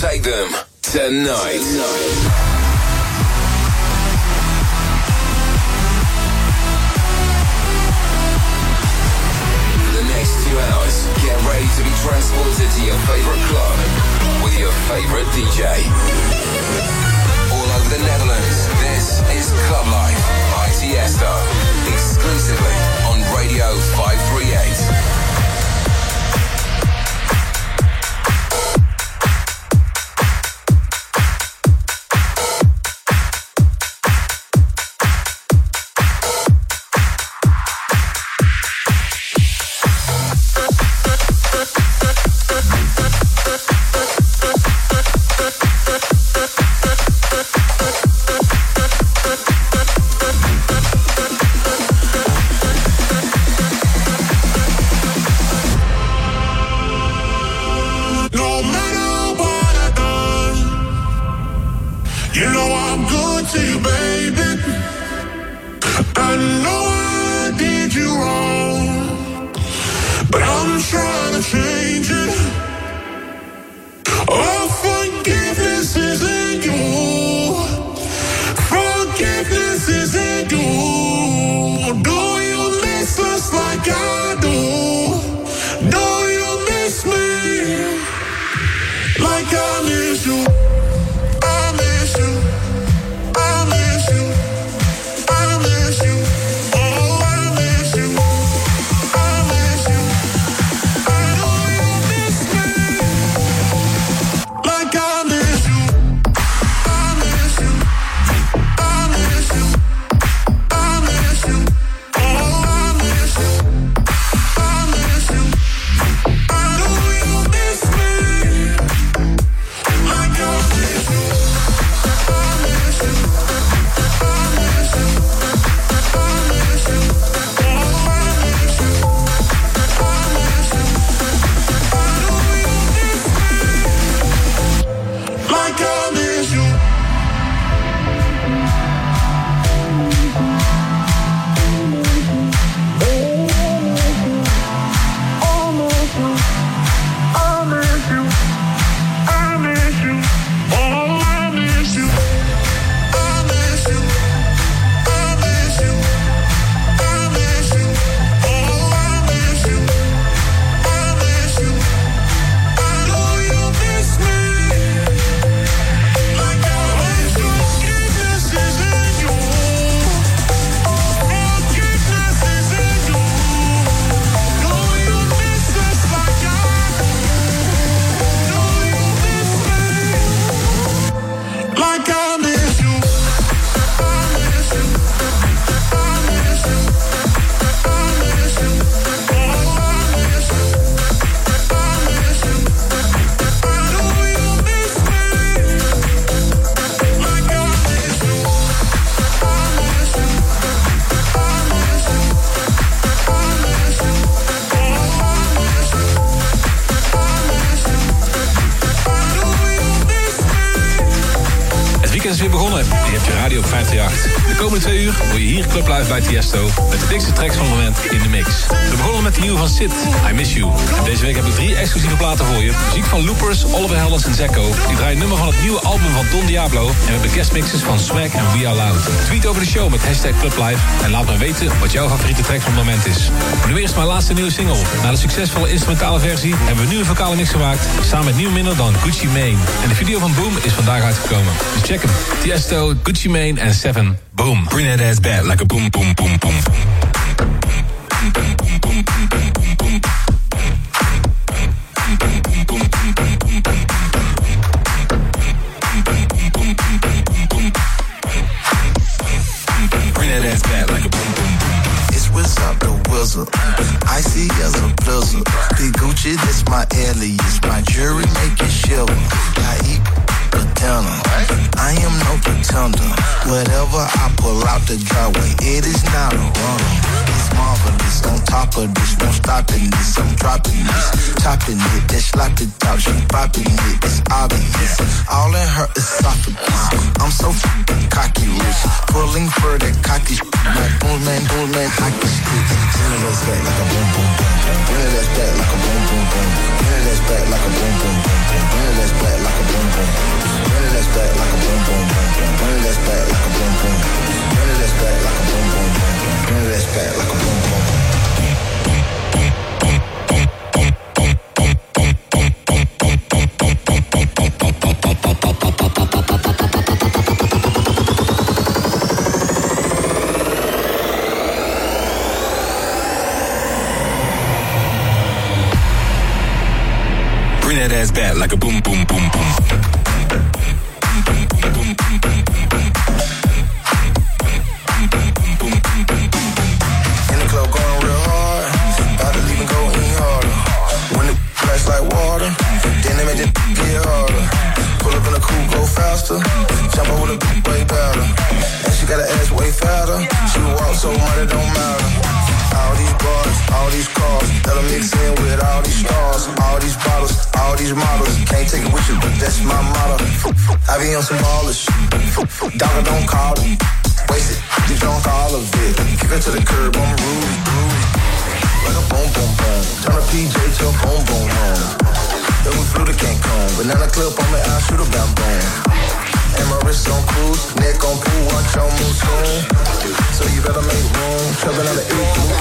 take them tonight. The next two hours, get ready to be transported to your favorite club with your favorite DJ. All over the Netherlands, this is Club Life by Tiesto, exclusively on Radio 538. Is weer begonnen. Je hebt je radio op 538. De komende twee uur hoor je hier Club Live bij Tiesto. Met de dikste tracks van het moment in de mix. We begonnen met de nieuwe van Sid, I Miss You. Deze week heb ik drie exclusieve platen voor je. Muziek van Loopers, Oliver Helders en Zecco. Die draaien nummer van het nieuwe album van Don Diablo. En we hebben guestmixes van Swag en We Are Loud. Tweet over de show met hashtag Club Live. En laat me weten wat jouw favoriete track van het moment is. Nu eerst mijn laatste nieuwe single. Na de succesvolle instrumentale versie hebben we nu een vocale mix gemaakt. Samen met niemand minder dan Gucci Mane. En de video van Boom is vandaag uitgekomen. Dus check hem. Tiesto, Gucci Mane en Sevenn. Boom. Bring that ass back like a boom, boom, boom, boom. Bring that ass back like a boom, boom, boom. It's what's up the wizard. Icy as a blizzard. Big Gucci, that's my alias. My jury make it shiver. I eat pretender. I am no pretender. Whatever I pull out the driveway, it is not a runner. It's marvelous. On top of this, won't stop in this. I'm dropping this, topping it. That slap the top, she popping it. It's obvious. All in her esophagus. I'm so fucking cocky rich. Pulling for that cocky shit. Like boom man, boom man, hockey stick. Bring it back like a boom boom boom. Bring it back like a boom boom boom. Bring it back like a boom boom boom. Bring it back like a boom boom. Back like a boom boom boom boom. Back like a boom boom. That's back like a boom boom boom boom. A boom boom. Bring that ass back like a boom, boom, boom, boom. Jump a big way better. And she got her ass way fatter. She walk so money don't matter. All these bars, all these cars, that'll mix in with all these stars, all these bottles, all these models. Can't take it with you, but that's my motto. I be on some ballers, Dogger don't call it. Waste it, you drunk all of it. Kick her to the curb, I'm rude, rude. Like a boom, boom, boom. Turn a PJ to a boom, boom, boom. Then we flew to Cancun. Banana clip on me, I shoot a bam, boom. And my wrist on cruise, neck on pool, watch move soon. So you better make room. Eight,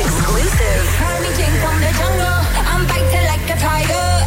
exclusive. Me drink from the jungle. I'm biting like a tiger.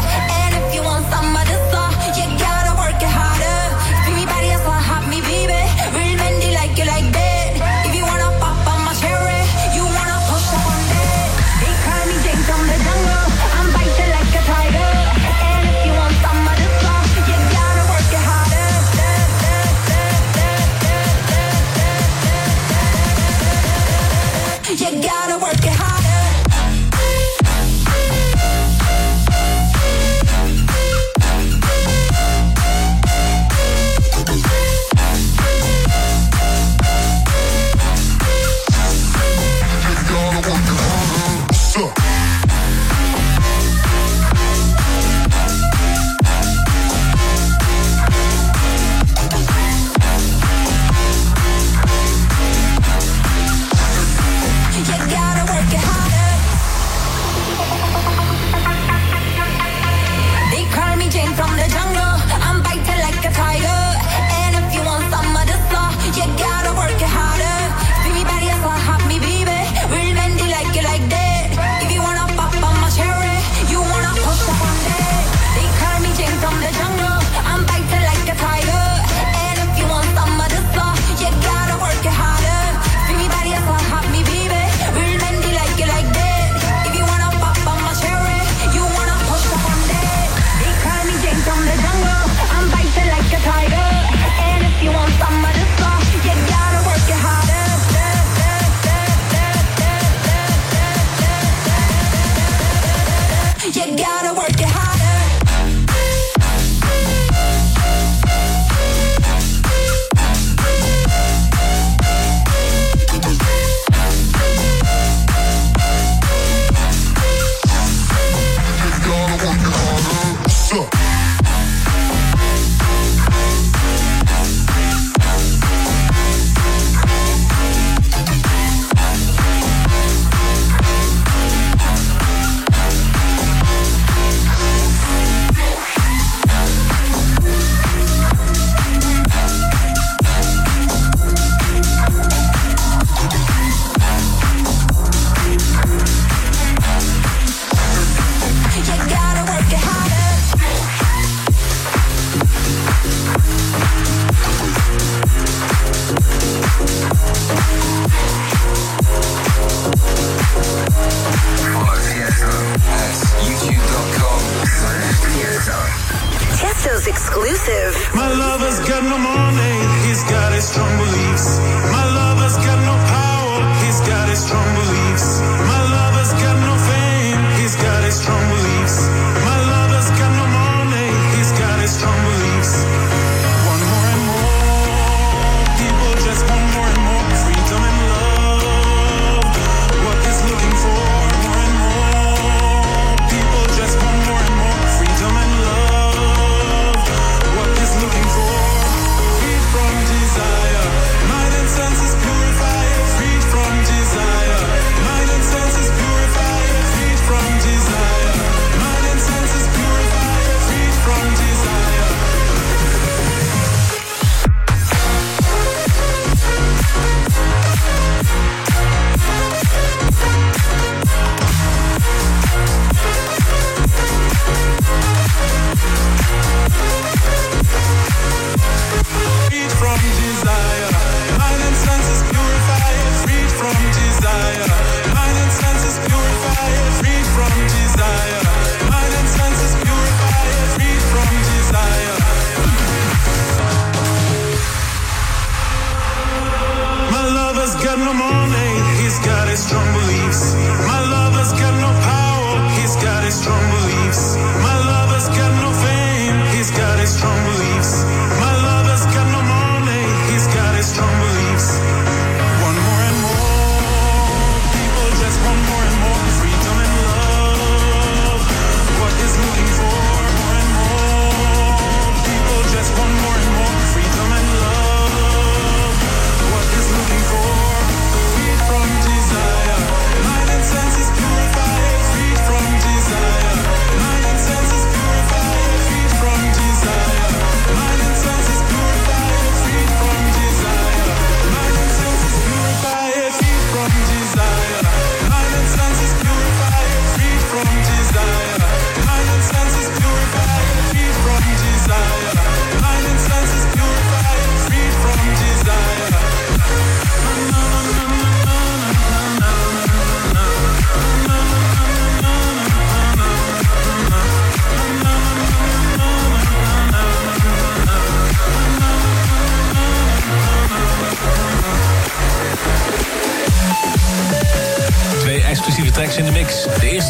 He's got his strong beliefs. My lover's got no power, he's got his strong beliefs. My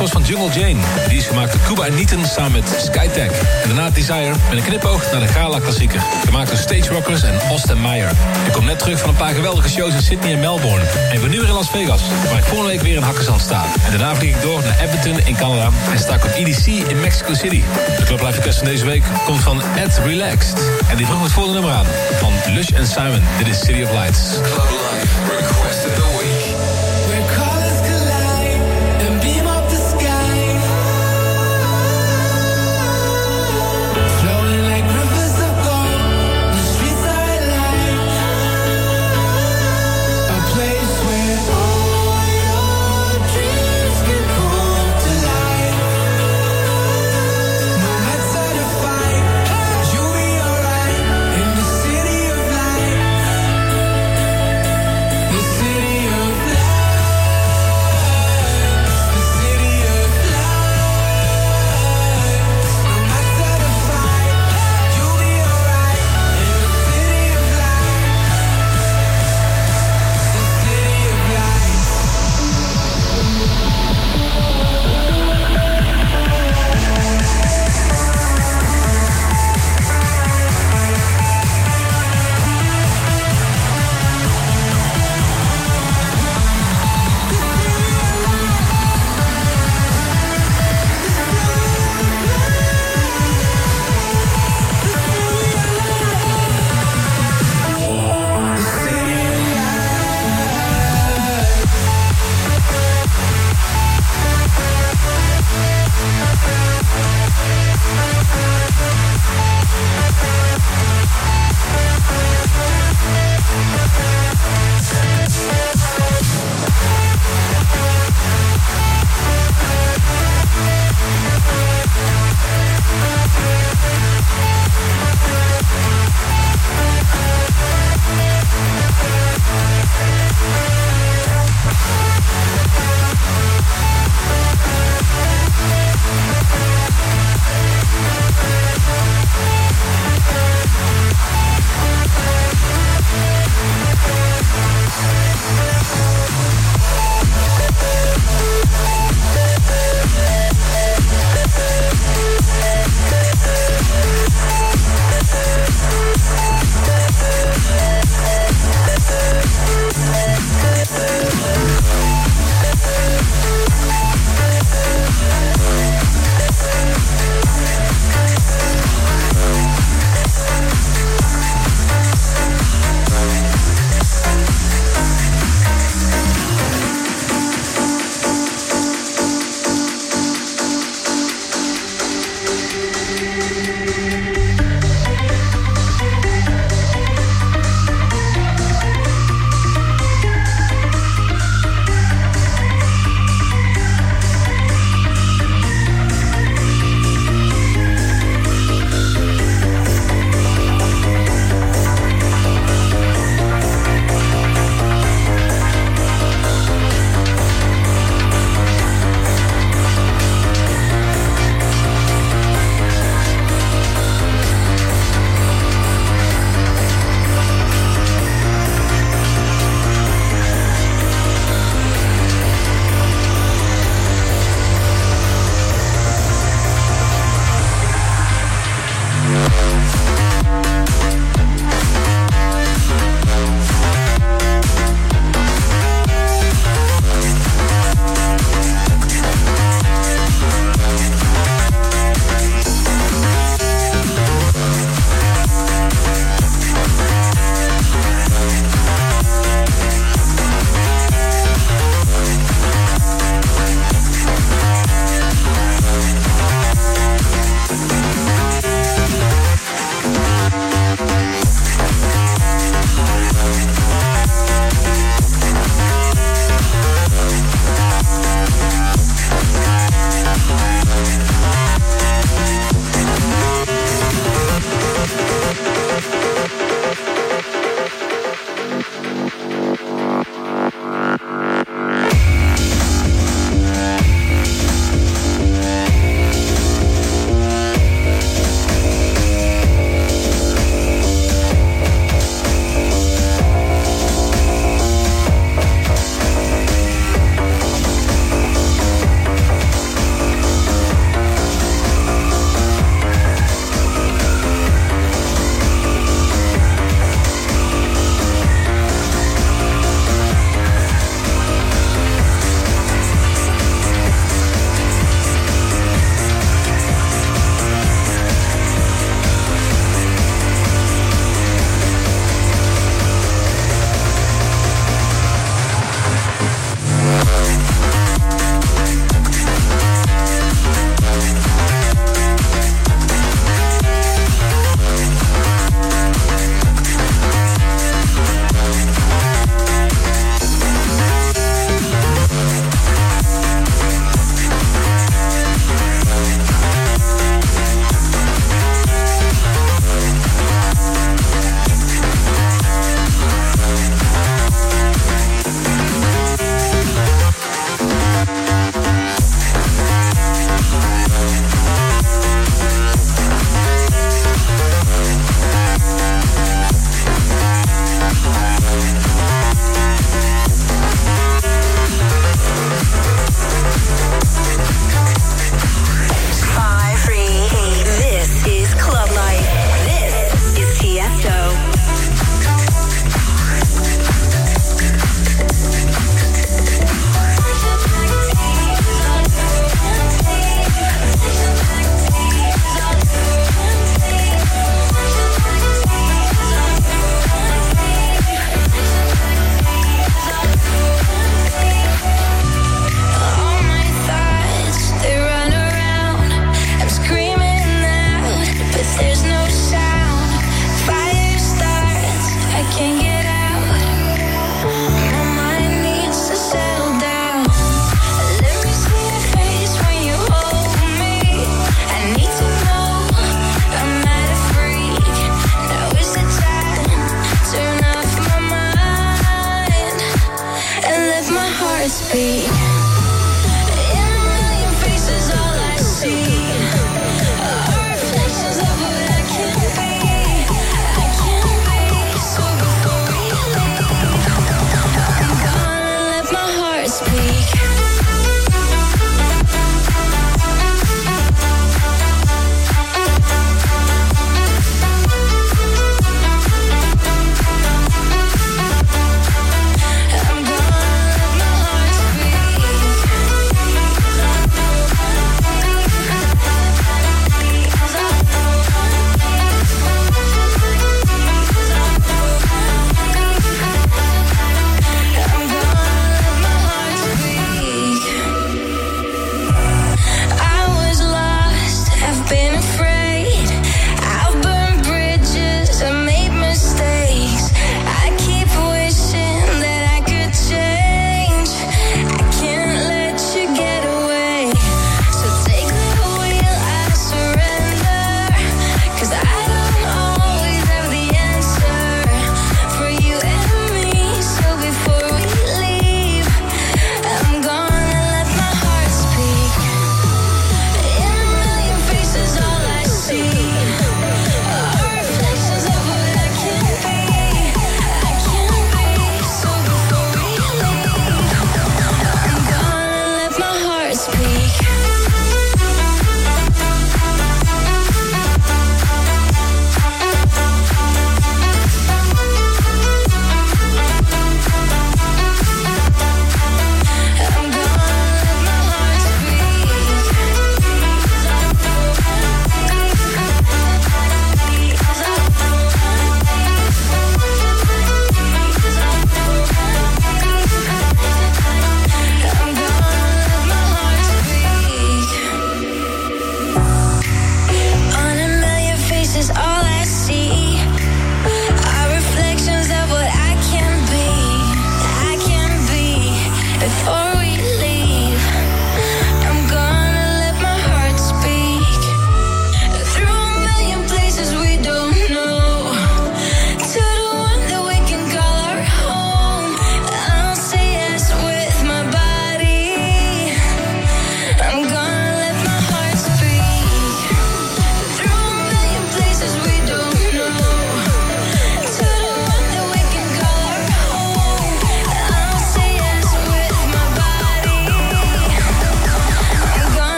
eerste was van Jungle Jane. Die is gemaakt door Cuba en Nieten samen met Skytech. En daarna Desire met een knipoog naar de Gala-klassieker. Gemaakt door Stage Rockers en Austin Meyer. Ik kom net terug van een paar geweldige shows in Sydney en Melbourne. En ben nu weer in Las Vegas, waar ik volgende week weer in Hakkersand sta. En daarna vlieg ik door naar Edmonton in Canada. En sta ik op EDC in Mexico City. De Club Live Request van deze week komt van Ed Relaxed. En die vroeg het volgende nummer aan. Van Lush Simon. Dit is City of Lights. Club Life request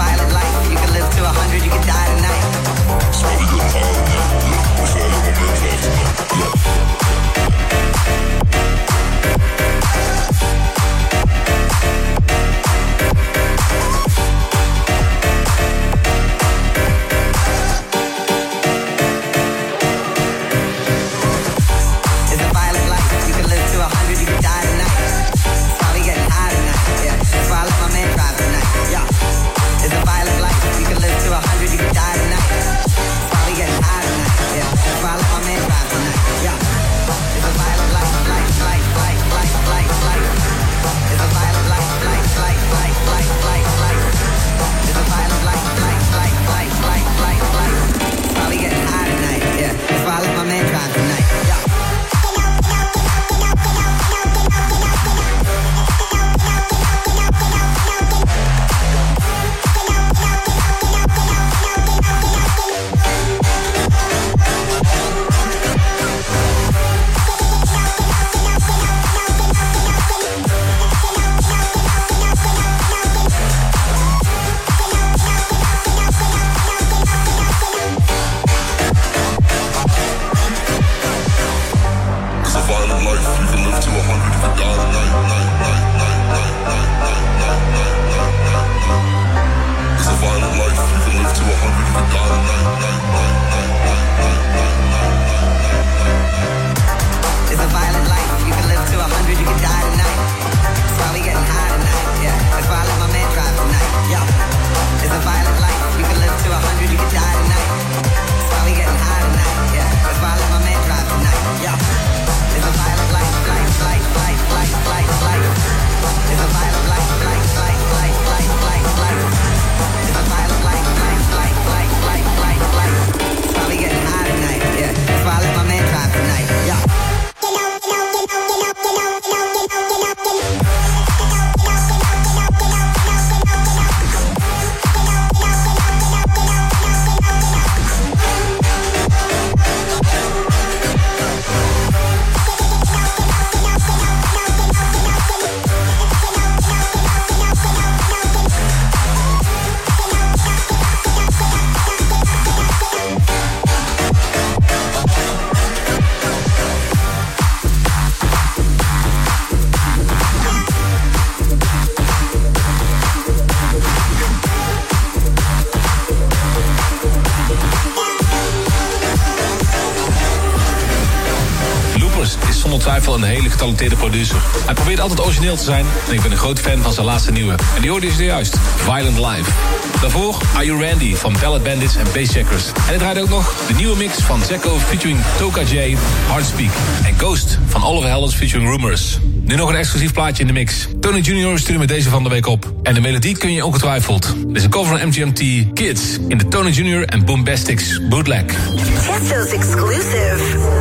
violence. Getalenteerde producer. Hij probeert altijd origineel te zijn en ik ben een groot fan van zijn laatste nieuwe. En die hoorde je zojuist, Violent Life. Daarvoor Are You Randy van Ballad Bandits en Bassjackers. En het draaide ook nog de nieuwe mix van Zecco featuring Toka J, Heartspeak. En Ghost van Oliver Heldens featuring Rumors. Nu nog een exclusief plaatje in de mix. Tony Junior stuurde me deze van de week op. En de melodie kun je ongetwijfeld. Dit is een cover van MGMT Kids in de Tony Junior en Boombastics bootleg. Chesto's exclusive.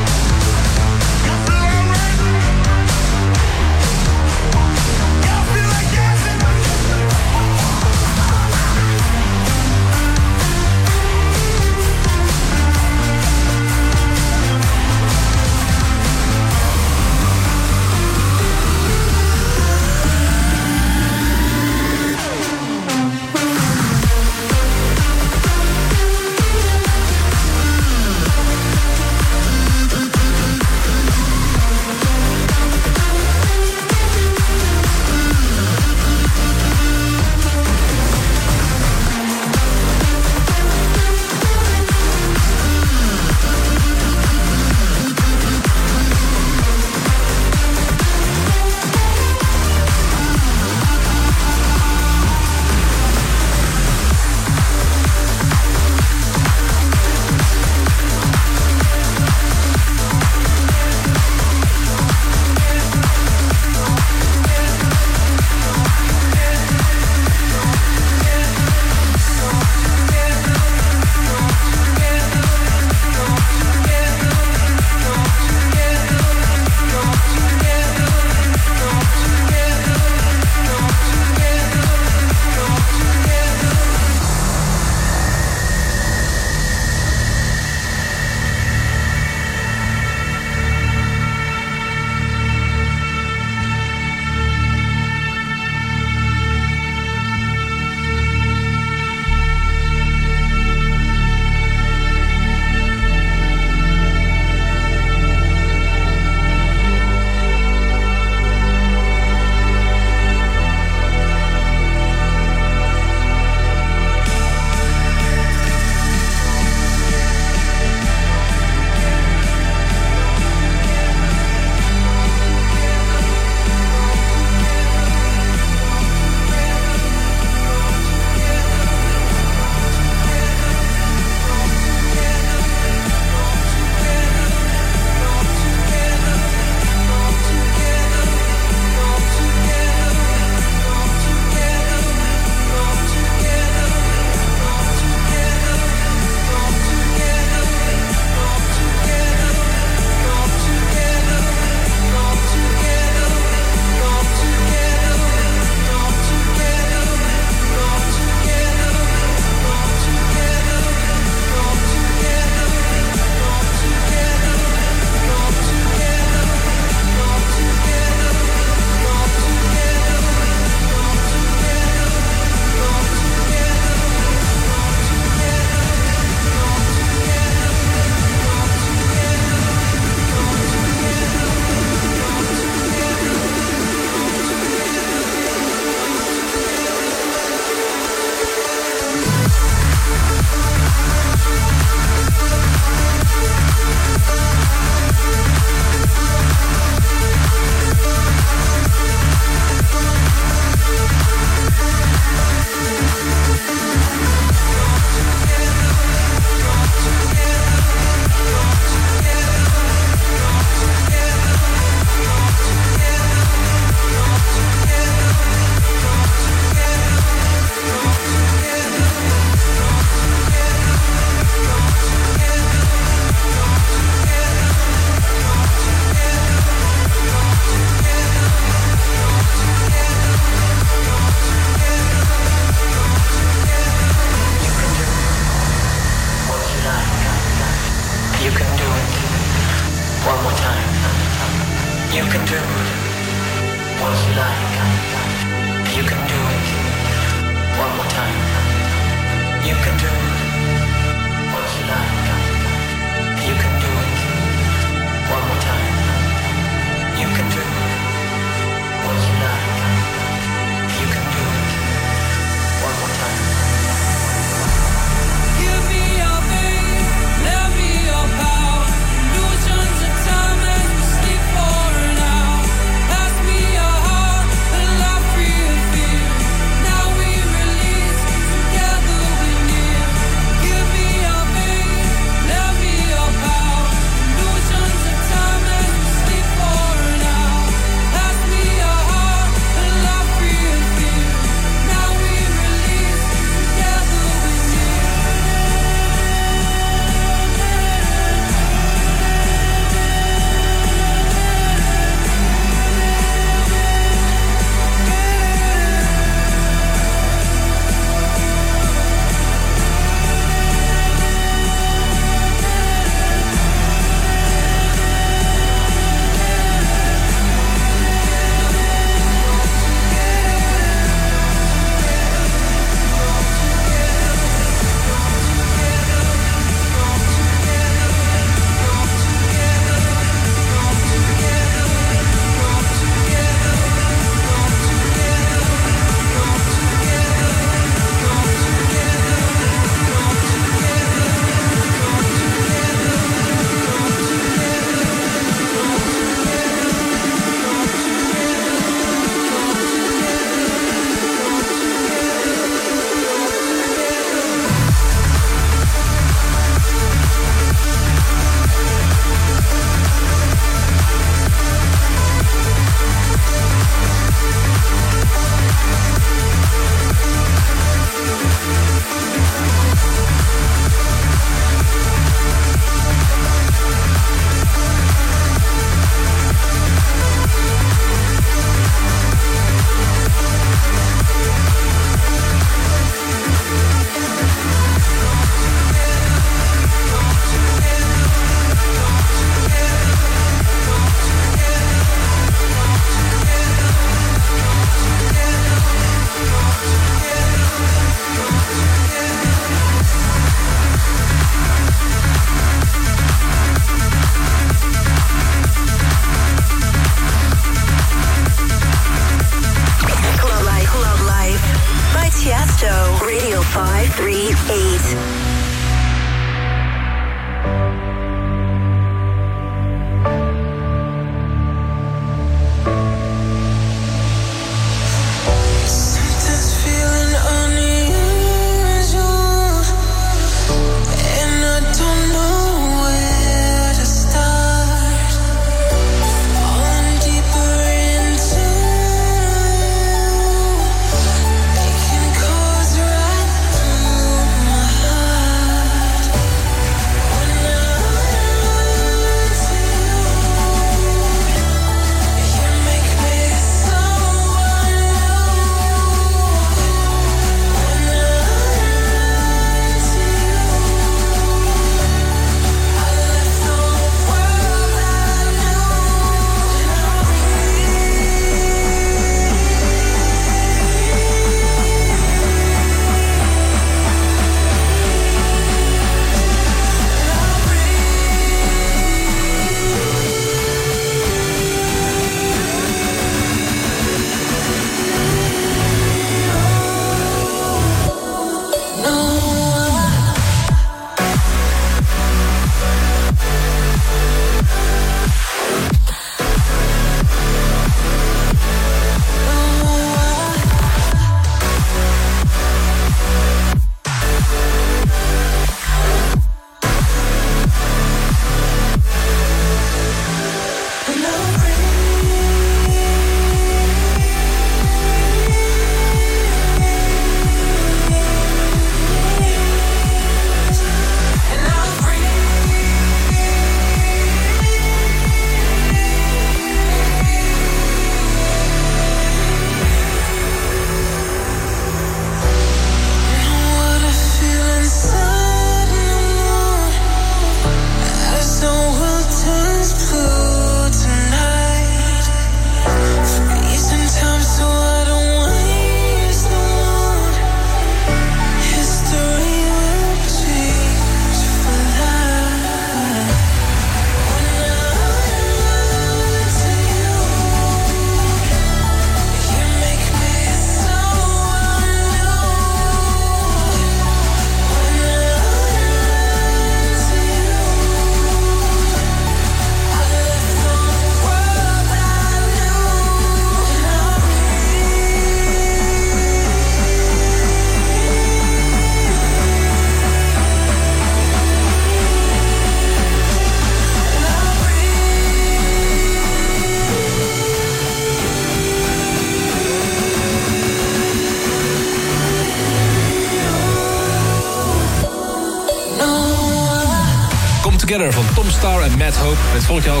En Matt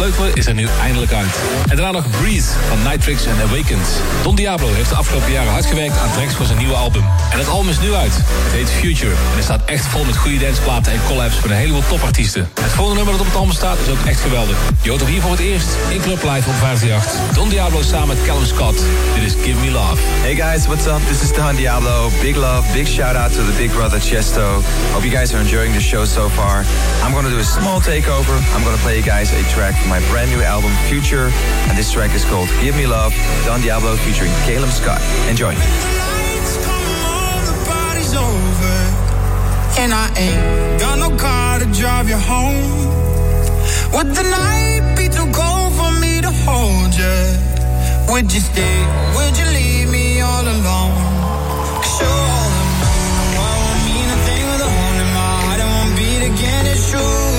sleutelen is er nu eindelijk uit. En daarna nog Breathe van Nightrix en Awakens. Don Diablo heeft de afgelopen jaren hard gewerkt aan tracks voor zijn nieuwe album. En het album is nu uit. Het heet Future. En het staat echt vol met goede danceplaten en collabs met een heleboel topartiesten. Het volgende nummer dat op het album staat is ook echt geweldig. Je hoort hier voor het eerst in Club Live op 538. Don Diablo samen met Callum Scott. Dit is Give Me Love. Hey guys, what's up? This is Don Diablo. Big love, big shout out to the big brother Chesto. Hope you guys are enjoying the show so far. I'm gonna do a small takeover. I'm gonna play you guys a track my brand new album Future, and this track is called Give Me Love, Don Diablo featuring Callum Scott. Enjoy. And I ain't got no car to drive you home. Would the night be too cold for me to hold you? Would you stay? Would you leave me all alone? again, it's true.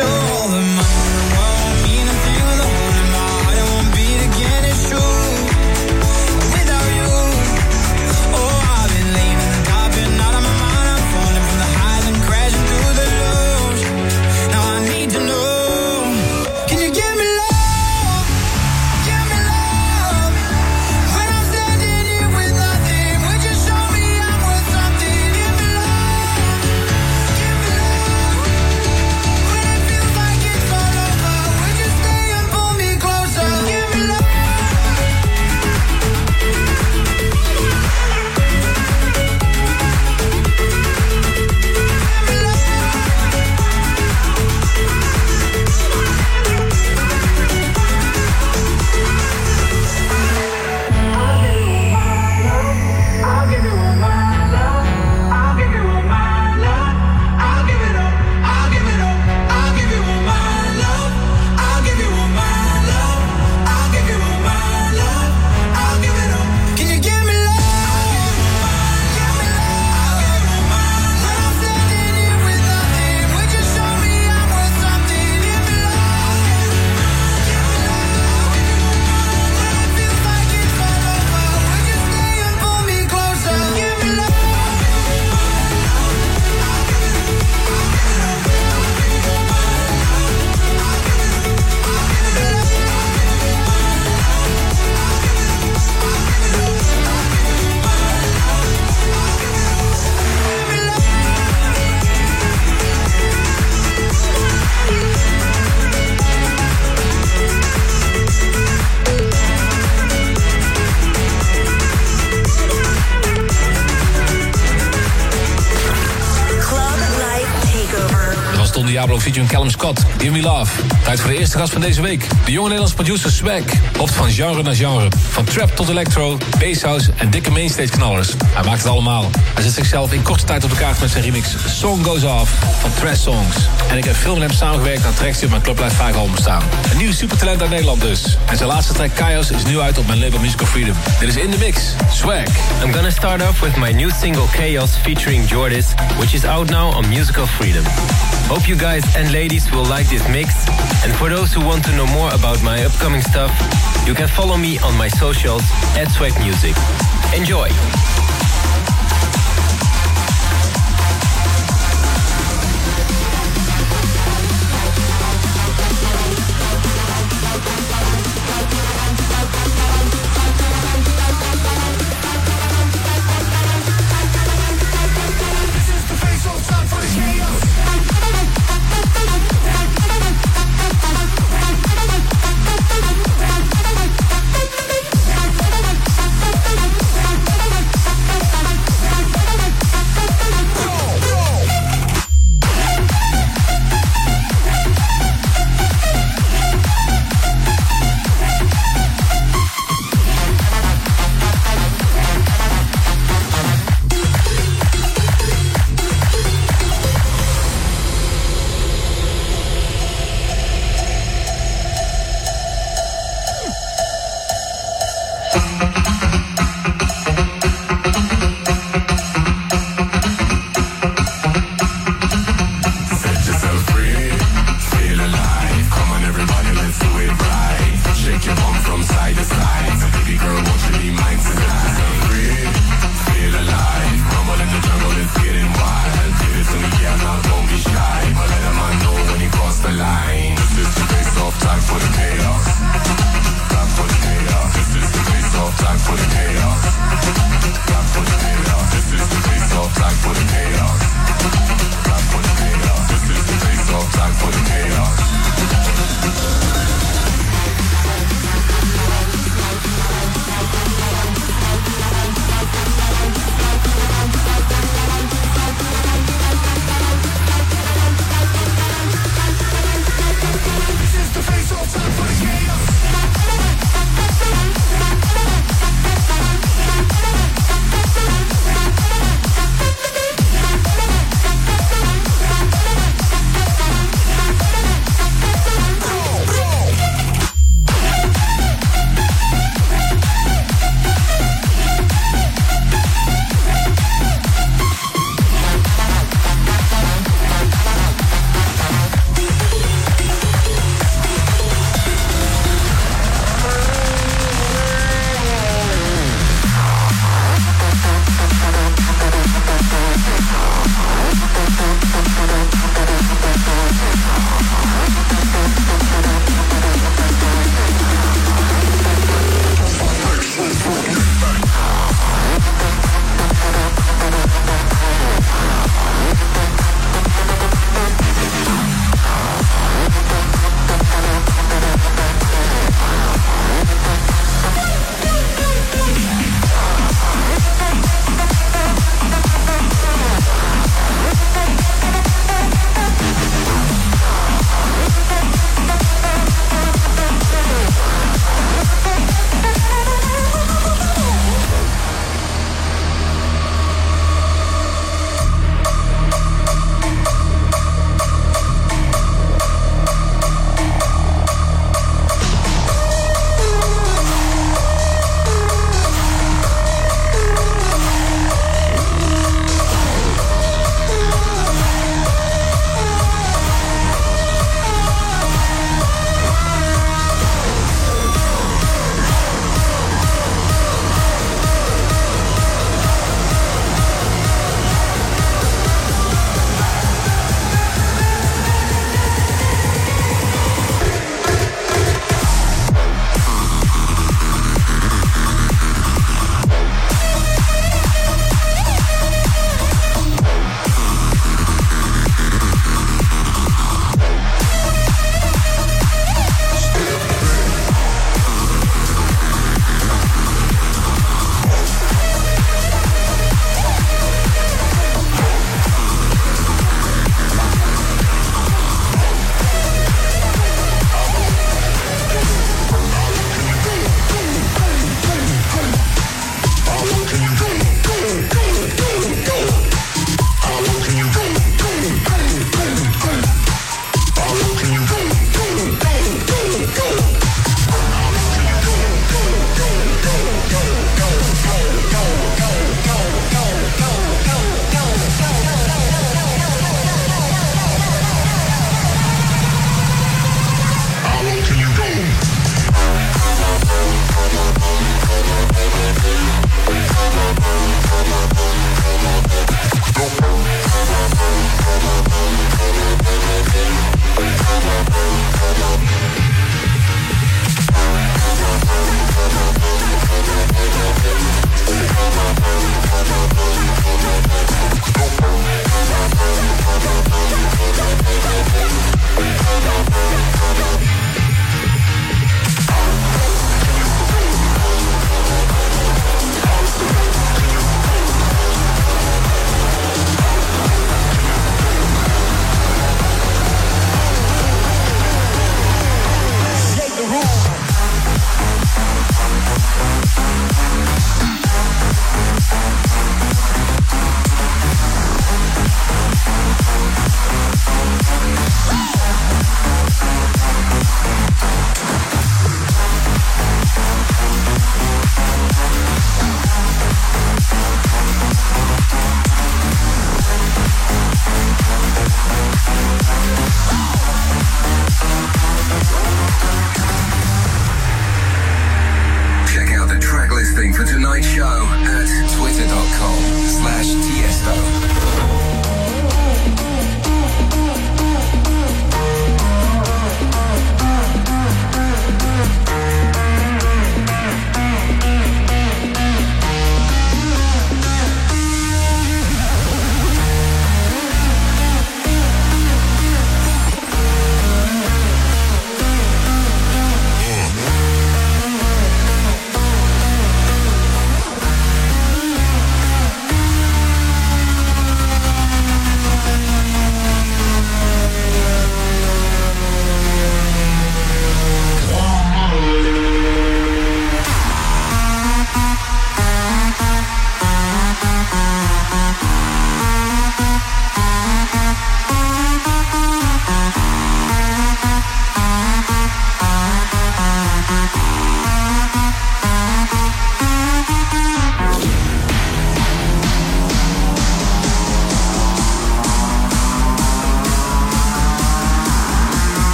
show. Diablo featuring Callum Scott. Give Me Love. Tijd voor de eerste gast van deze week. De jonge Nederlandse producer Swag. Hopt van genre naar genre. Van trap tot electro, basshouse en dikke mainstage knallers. Hij maakt het allemaal. Hij zet zichzelf in korte tijd op de kaart met zijn remix Song Goes Off van Trash Songs. En ik heb veel met hem samengewerkt aan tracks die op mijn Club Life 5 album staan. Een nieuw supertalent uit Nederland dus. En zijn laatste track Chaos is nu uit op mijn label Musical Freedom. Dit is In The Mix, Swag. I'm gonna start off with my new single Chaos featuring Jordis, which is out now on Musical Freedom. Hope you guys and ladies will like this mix. And for those who want to know more about my upcoming stuff, you can follow me on my socials at SWACQ Music. Enjoy!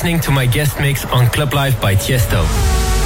listening to my guest mix on Club Life by Tiesto.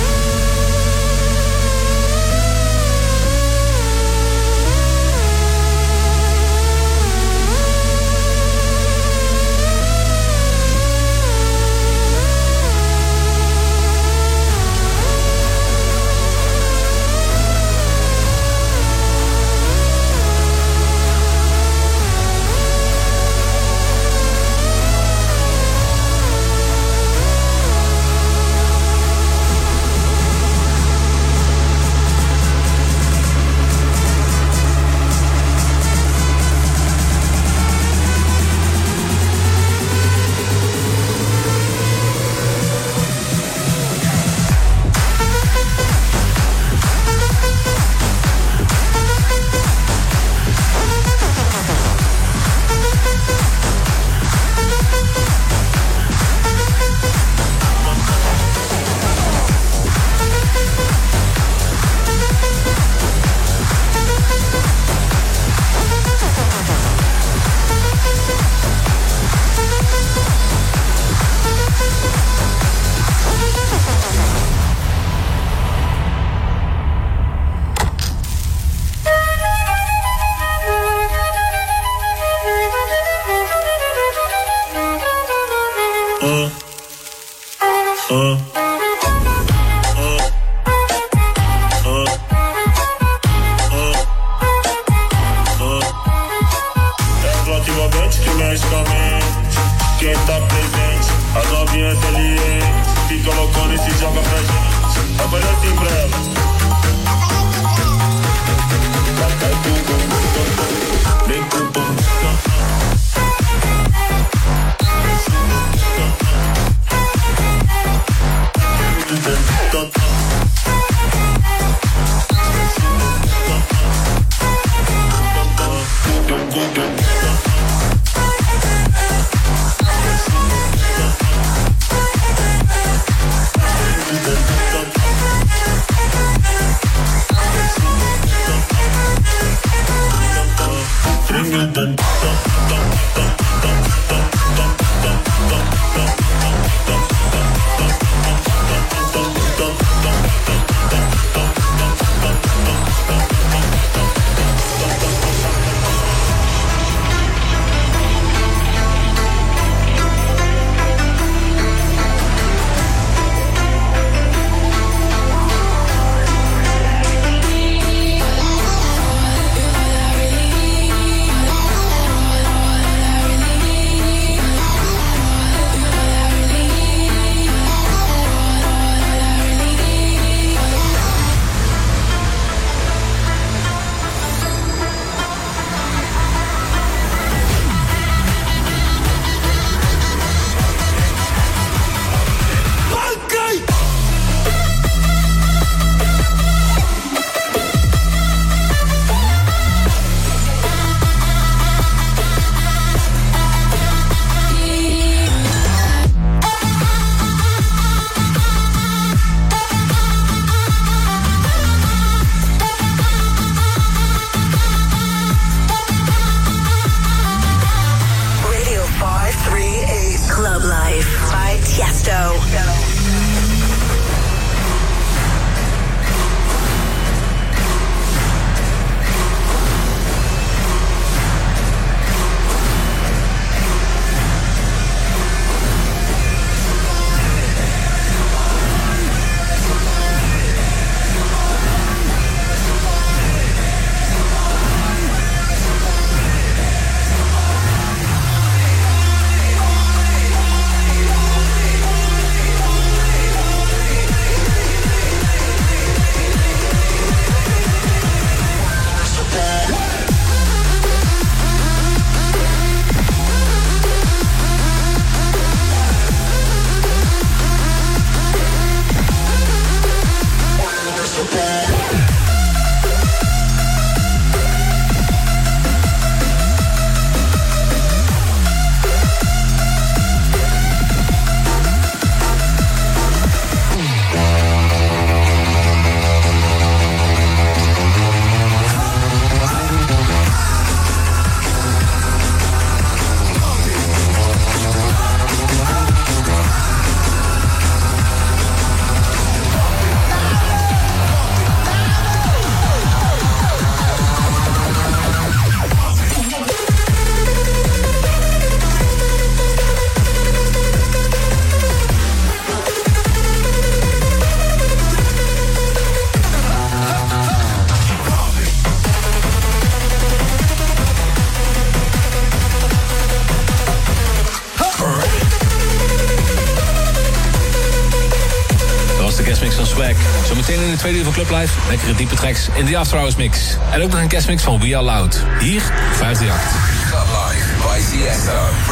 Tweede uur van Club Life lekkere diepe tracks in de After Hours mix. En ook nog een kerstmix van We Are Loud. Hier, 538. Club Life by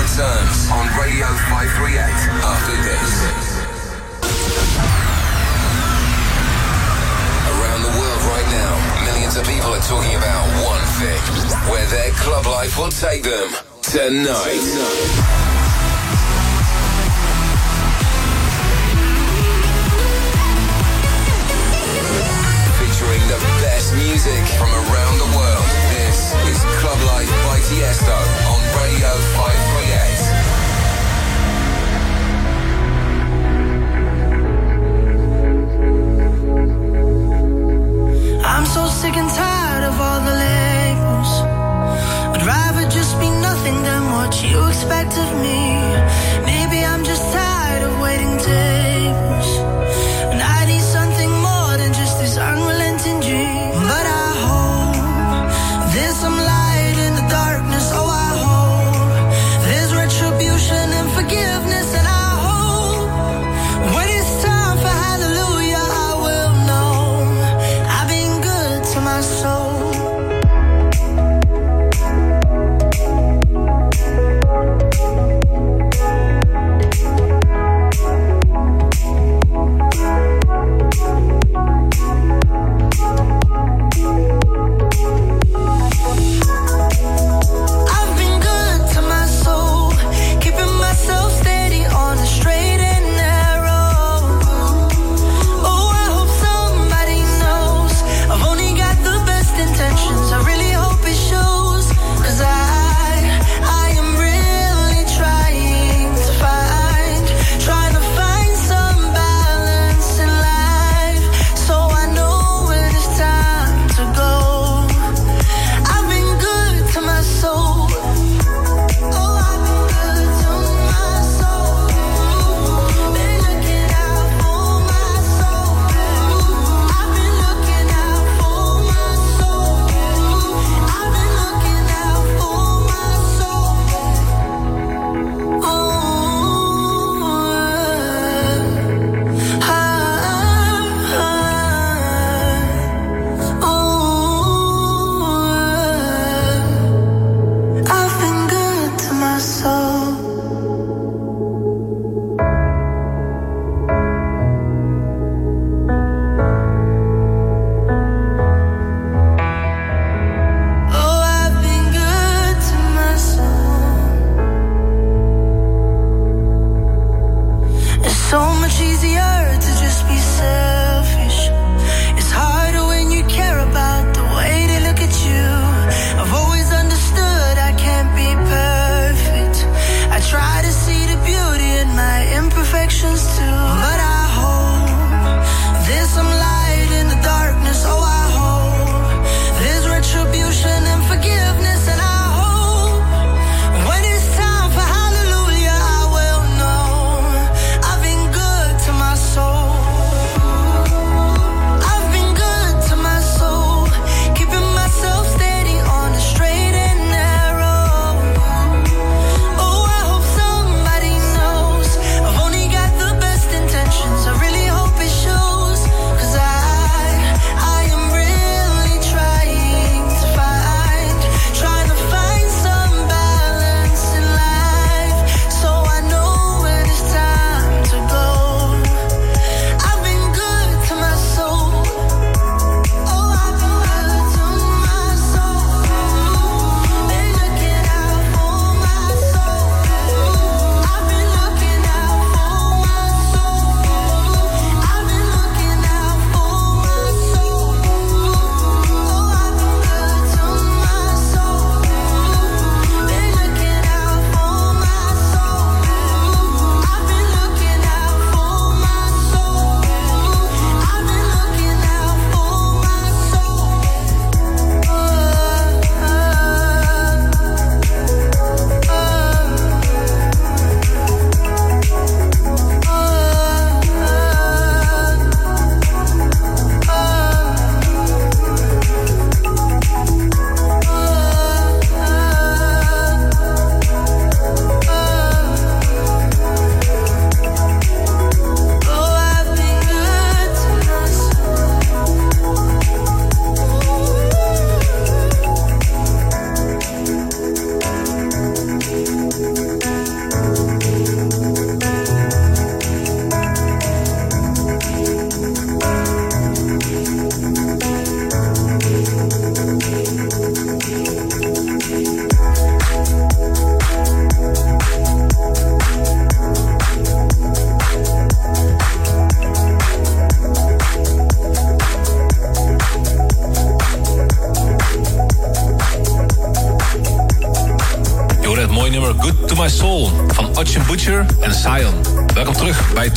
returns on Radio 538 after this. Around the world right now, millions of people are talking about one thing. Where their club life will take them tonight. Featuring music from around the world. This is Club Life by Tiesto on Radio 538. I'm so sick and tired of all the labels. I'd rather just be nothing than what you expect of me. Maybe I'm just tired of waiting tables.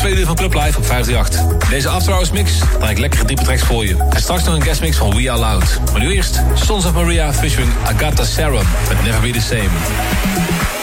Tweede uur van Club Live op 538. Deze After Hours mix ik lekkere diepe tracks voor je. En straks nog een guest mix van We Are Loud. Maar nu eerst Sons of Maria featuring Agatha Saron met Never Be The Same.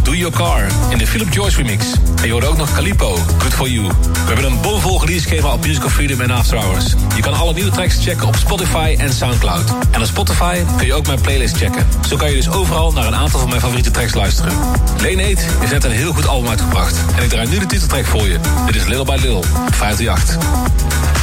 Do Your Car in de Philip Joyce remix. En je hoorde ook nog Calipo, Good For You. We hebben een bomvol release op Musical Freedom en After Hours. Je kan alle nieuwe tracks checken op Spotify en Soundcloud. En op Spotify kun je ook mijn playlist checken. Zo kan je dus overal naar een aantal van mijn favoriete tracks luisteren. Lane 8 is net een heel goed album uitgebracht. En ik draai nu de titeltrack voor je. Dit is Little by Little, 538.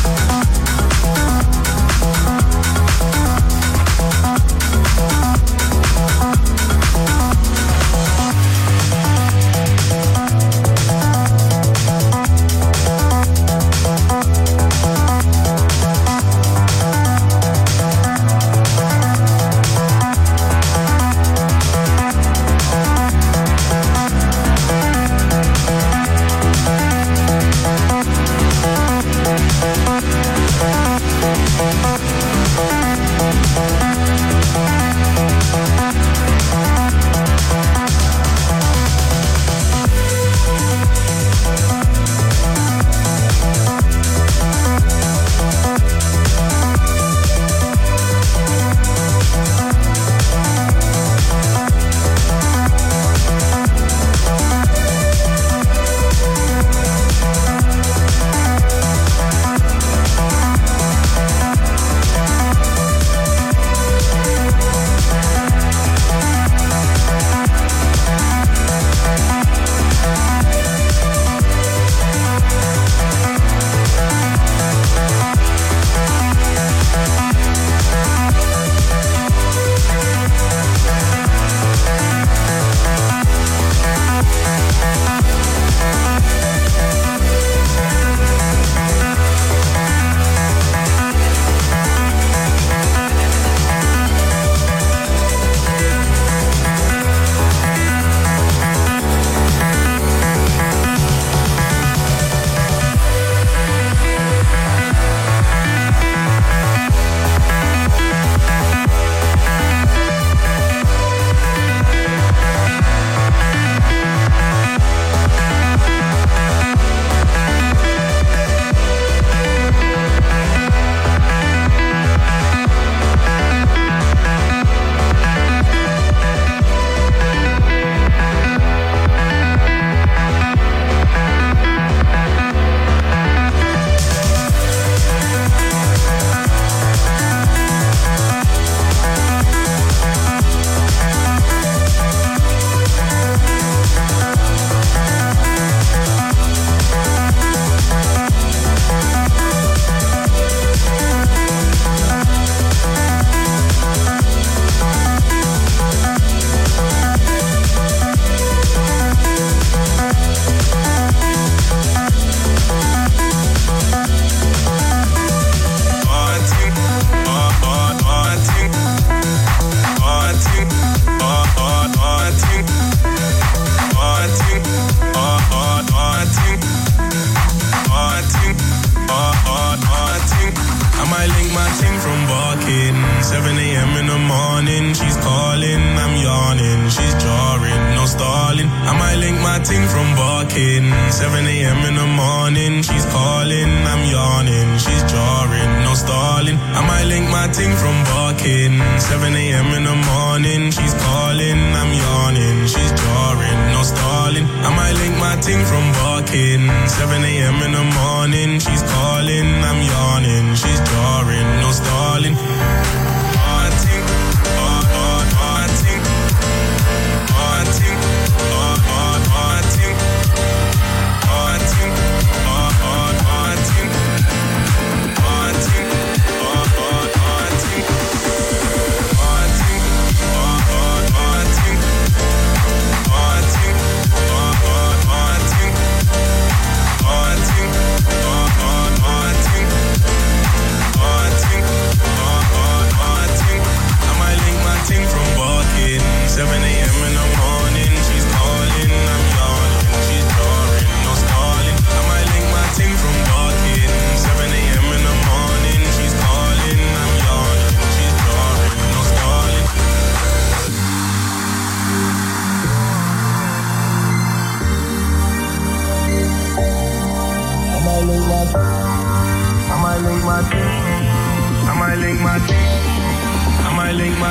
in the morning, she's calling, I'm yawning, she's jarring, no stalling. I might link my ting from walking. 7 a.m. in the morning, she's calling, I'm yawning, she's jarring.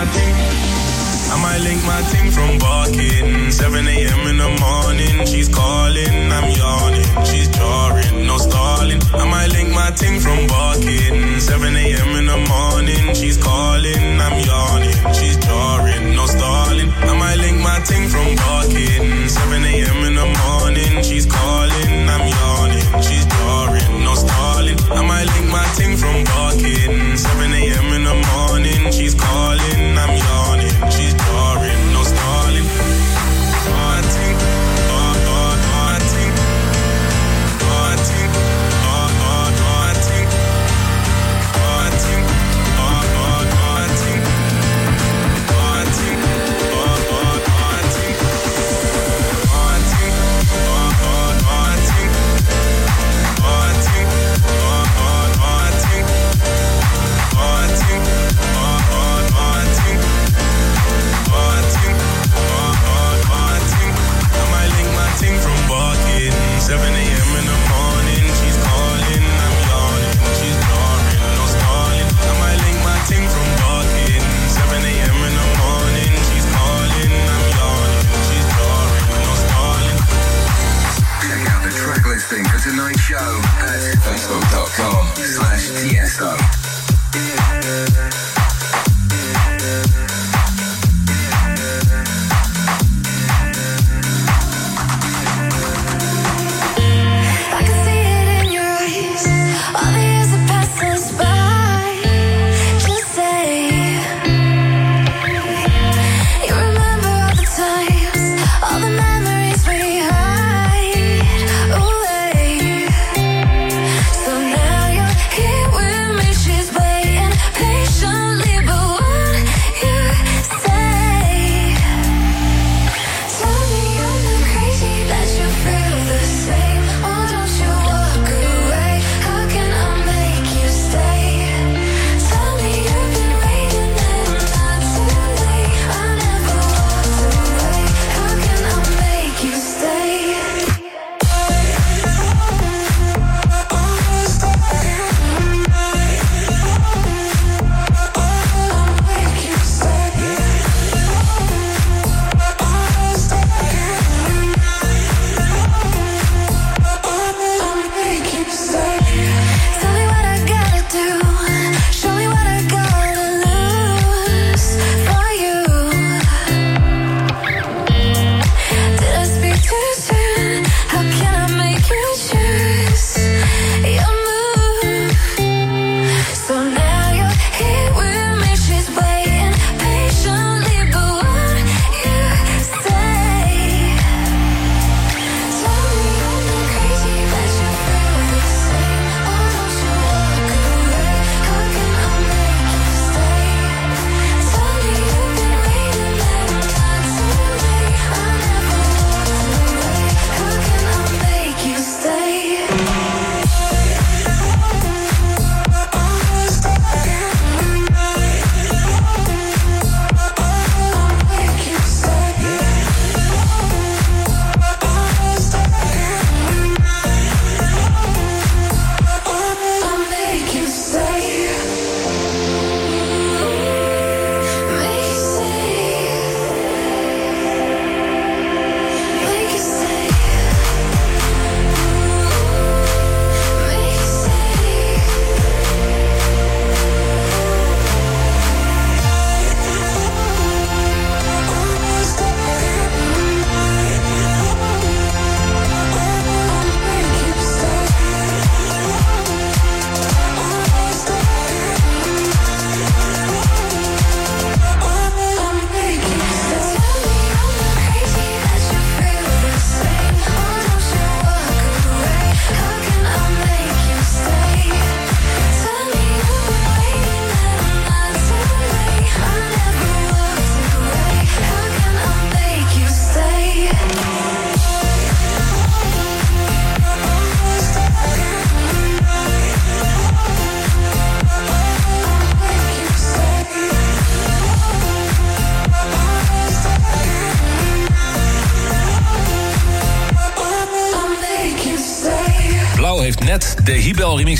party. I might link my thing from barking. 7 a.m. in the morning, she's calling. I'm yawning, she's jarring, no stalling. I might link my thing from barking. 7 a.m. in the morning, she's calling. I'm yawning, she's jarring, no stalling. I might link my thing from barking.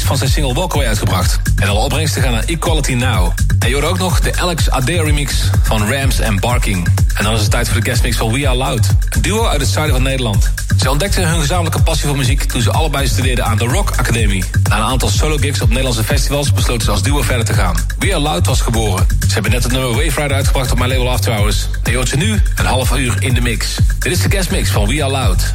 Van zijn single Walkaway uitgebracht. En alle opbrengsten gaan naar Equality Now. En je hoort ook nog de Alex Adair remix van Rams en Barking. En dan is het tijd voor de guestmix van We Are Loud. Een duo uit het zuiden van Nederland. Ze ontdekten hun gezamenlijke passie voor muziek toen ze allebei studeerden aan de Rock Academie. Na een aantal solo gigs op Nederlandse festivals besloten ze als duo verder te gaan. We Are Loud was geboren. Ze hebben net het nummer Wave Rider uitgebracht op mijn label After Hours. En je hoort ze nu een half uur in de mix. Dit is de guestmix van We Are Loud.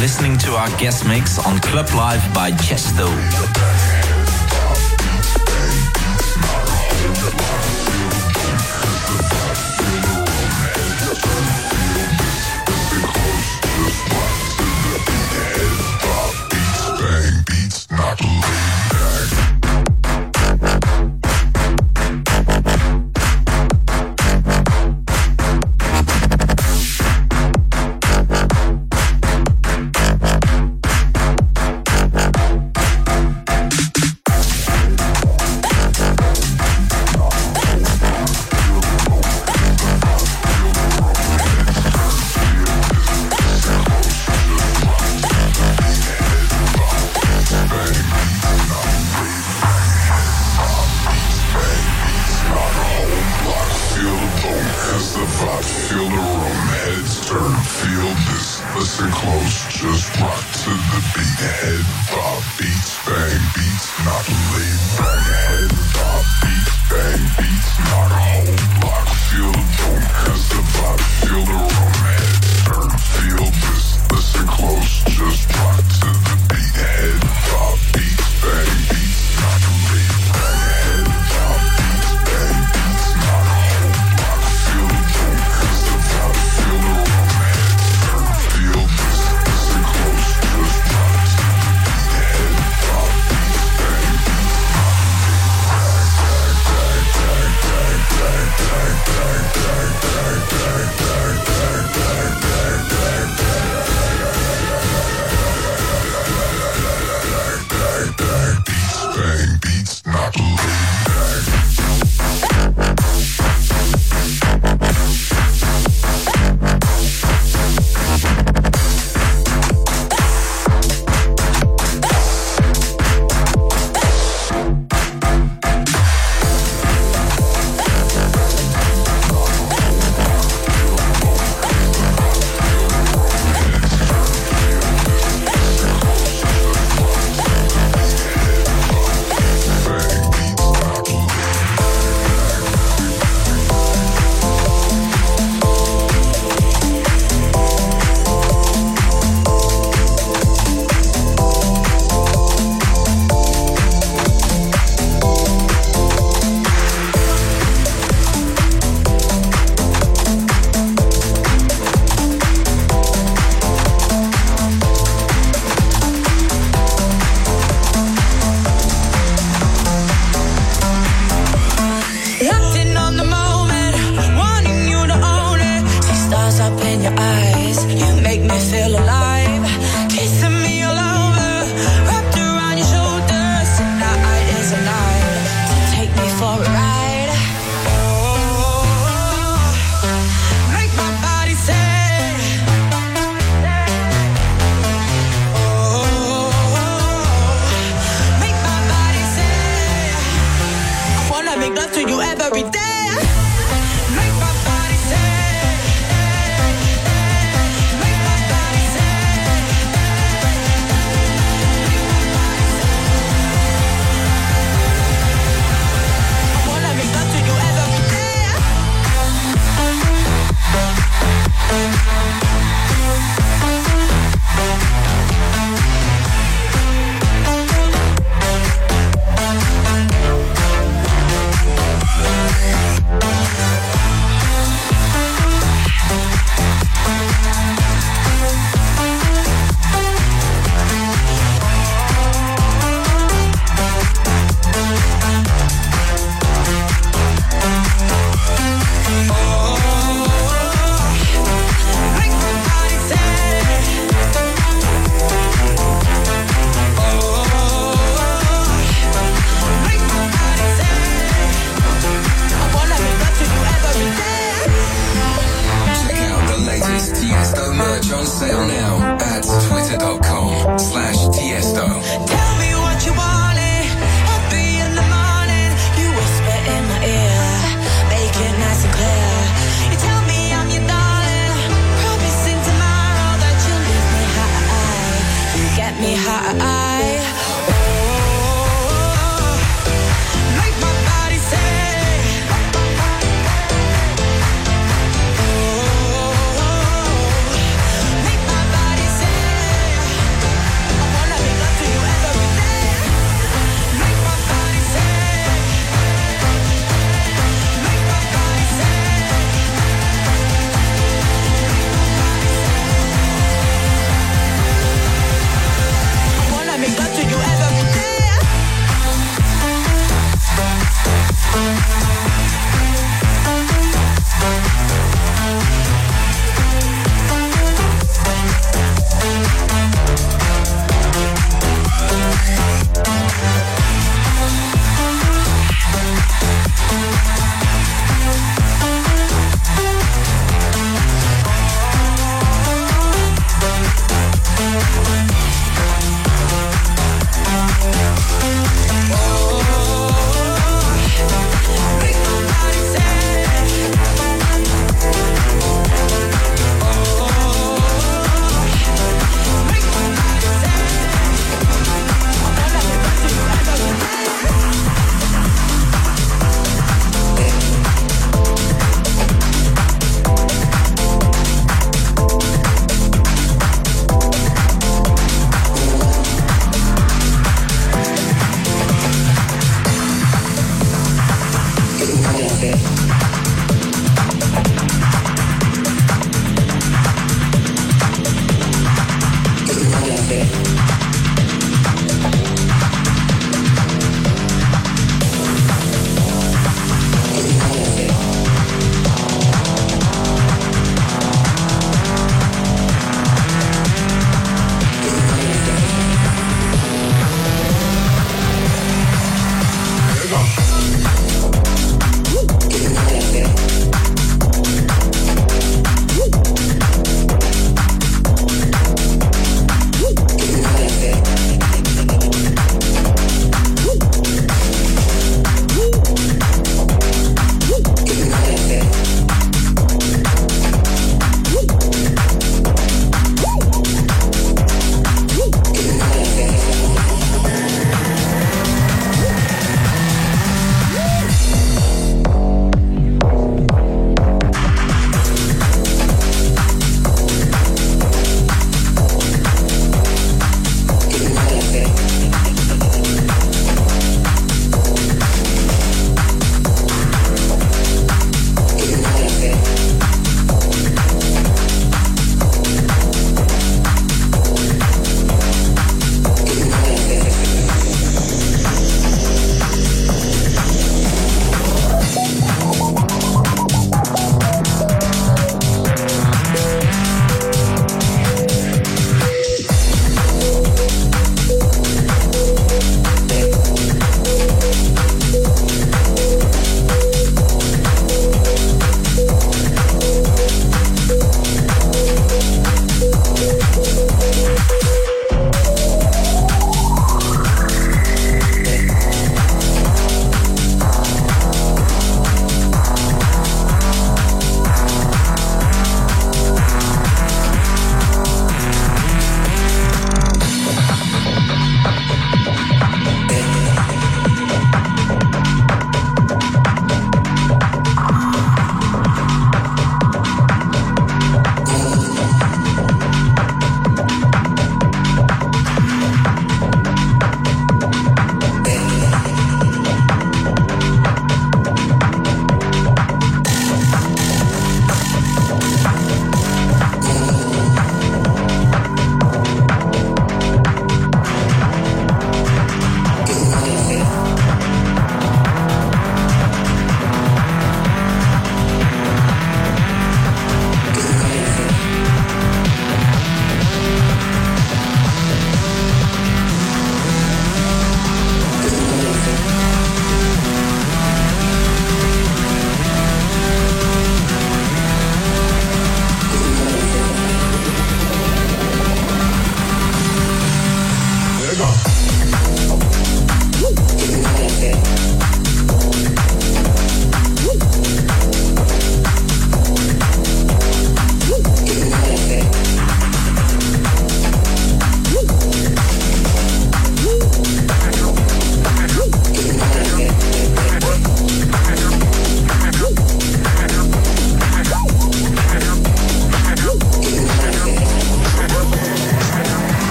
listening to our guest mix on Club Life by Tiesto.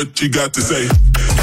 What you got to say.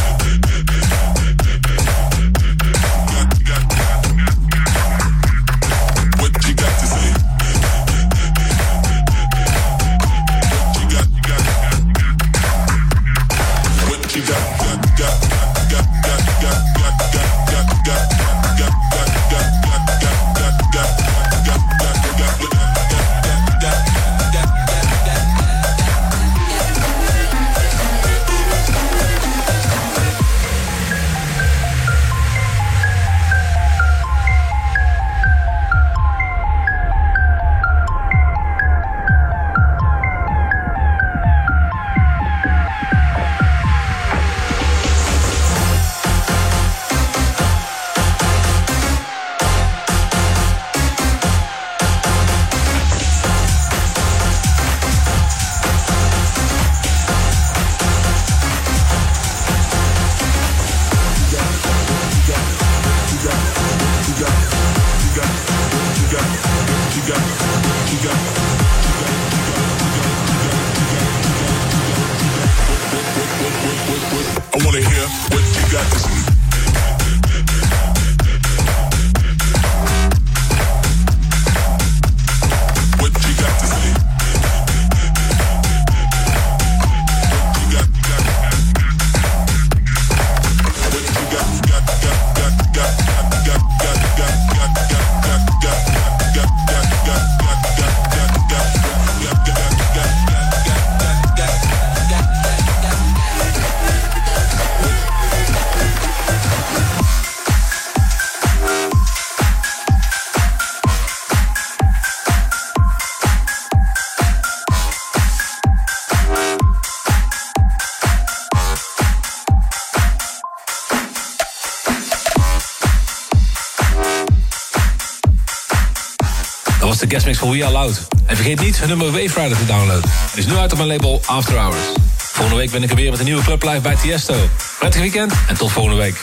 Tracks voor We Are Loud. En vergeet niet hun nummer Wave Rider te downloaden. Het is nu uit op mijn label After Hours. Volgende week ben ik er weer met een nieuwe Club Live bij Tiesto. Prettig weekend en tot volgende week.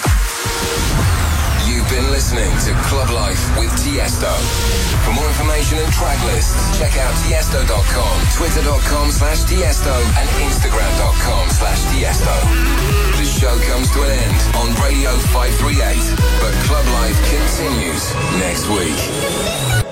You've been listening to Club Life with Tiesto. For more information and track lists, check out tiesto.com, twitter.com slash tiesto, and instagram.com slash tiesto. The show comes to an end on Radio 538, but Club Life continues next week.